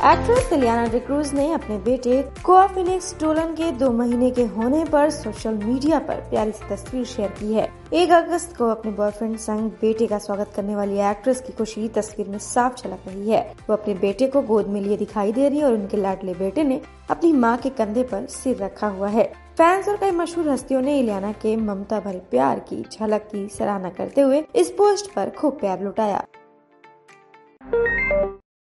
Actress Ileana D'Cruz ने अपने बेटे कोआ फिनिक्स टोलन के दो महीने के होने पर सोशल मीडिया पर प्यारी सी तस्वीर शेयर की है। एक अगस्त को अपने बॉयफ्रेंड संग बेटे का स्वागत करने वाली एक्ट्रेस की खुशी तस्वीर में साफ़ झलक रही है। वो अपने बेटे को गोद में लिए दिखाई दे रही है और उनके लाडले बेटे ने अपनी माँ के कंधे पर सिर रखा हुआ है। फैंस और कई मशहूर हस्तियों ने इलियाना के ममता भरे प्यार की झलक की सराहना करते हुए इस पोस्ट पर खूब प्यार लुटाया।